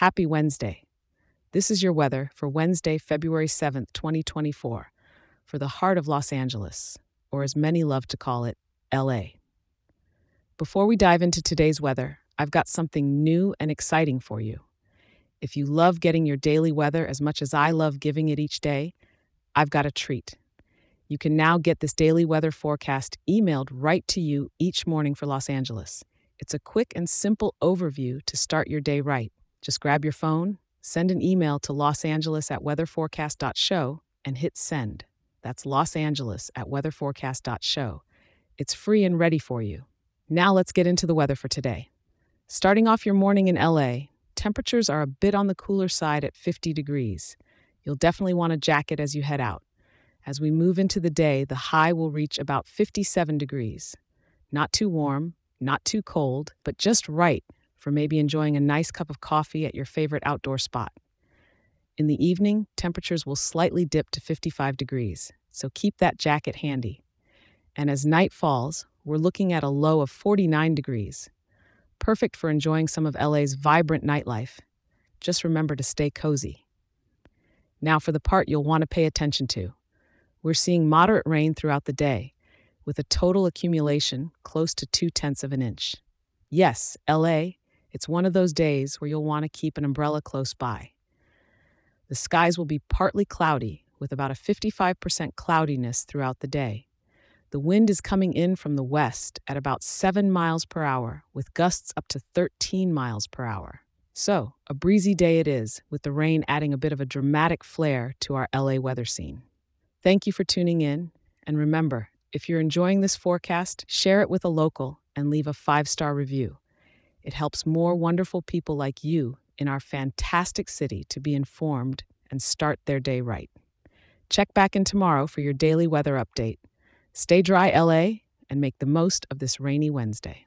Happy Wednesday. This is your weather for Wednesday, February 7th, 2024, for the heart of Los Angeles, or as many love to call it, LA. Before we dive into today's weather, I've got something new and exciting for you. If you love getting your daily weather as much as I love giving it each day, I've got a treat. You can now get this daily weather forecast emailed right to you each morning for Los Angeles. It's a quick and simple overview to start your day right. Just grab your phone, send an email to losangeles at weatherforecast.show, and hit send. That's Los Angeles at weatherforecast.show. It's free and ready for you. Now let's get into the weather for today. Starting off your morning in LA, temperatures are a bit on the cooler side at 50 degrees. You'll definitely want a jacket as you head out. As we move into the day, the high will reach about 57 degrees. Not too warm, not too cold, but just right for maybe enjoying a nice cup of coffee at your favorite outdoor spot. In the evening, temperatures will slightly dip to 55 degrees, so keep that jacket handy. And as night falls, we're looking at a low of 49 degrees, perfect for enjoying some of LA's vibrant nightlife. Just remember to stay cozy. Now for the part you'll want to pay attention to. We're seeing moderate rain throughout the day, with a total accumulation close to two tenths of an inch. Yes, LA, it's one of those days where you'll want to keep an umbrella close by. The skies will be partly cloudy, with about a 55% cloudiness throughout the day. The wind is coming in from the west at about 7 miles per hour, with gusts up to 13 miles per hour. So, a breezy day it is, with the rain adding a bit of a dramatic flair to our LA weather scene. Thank you for tuning in, and remember, if you're enjoying this forecast, share it with a local and leave a five star review. It helps more wonderful people like you in our fantastic city to be informed and start their day right. Check back in tomorrow for your daily weather update. Stay dry, LA, and make the most of this rainy Wednesday.